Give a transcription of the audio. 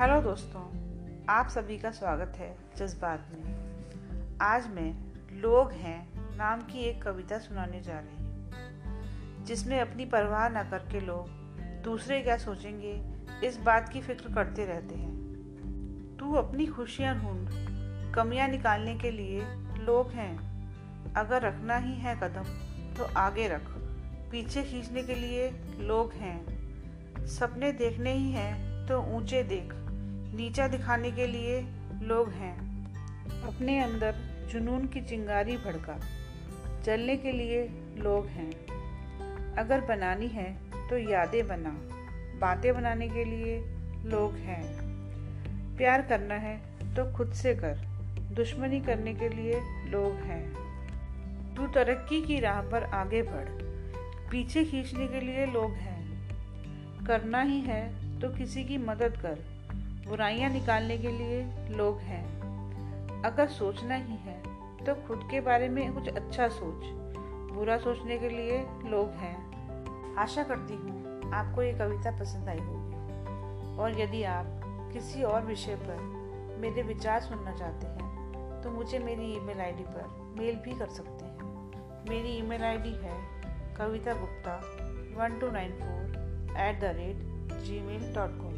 Hello दोस्तों, आप सभी का स्वागत है जज्बात में। आज मैं लोग हैं नाम की एक कविता सुनाने जा रही हूँ, जिसमें अपनी परवाह न करके लोग दूसरे क्या सोचेंगे, इस बात की फ़िक्र करते रहते हैं। तू अपनी खुशियाँ ढूंढ, कमियाँ निकालने के लिए लोग हैं। अगर रखना ही है कदम तो आगे रख। पीछे खींचने के लिए लोग हैं। सपने देखने ही हैं तो ऊँचे देख। नीचा दिखाने के लिए लोग हैं। अपने अंदर जुनून की चिंगारी भड़का। चलने के लिए लोग हैं। अगर बनानी है तो यादें बना। बातें बनाने के लिए लोग हैं। प्यार करना है तो खुद से कर। दुश्मनी करने के लिए लोग हैं। तू तरक्की की राह पर आगे बढ़। पीछे खींचने के लिए लोग हैं। करना ही है तो किसी की मदद कर। बुराइयाँ निकालने के लिए लोग हैं। अगर सोचना ही है तो खुद के बारे में कुछ अच्छा सोच। बुरा सोचने के लिए लोग हैं। आशा करती हूँ, आपको ये कविता पसंद आई होगी। और यदि आप किसी और विषय पर मेरे विचार सुनना चाहते हैं तो मुझे मेरी ईमेल आईडी पर मेल भी कर सकते हैं। मेरी ईमेल आईडी है Kavita Gupta one two nine four eight the rate Gmail dot com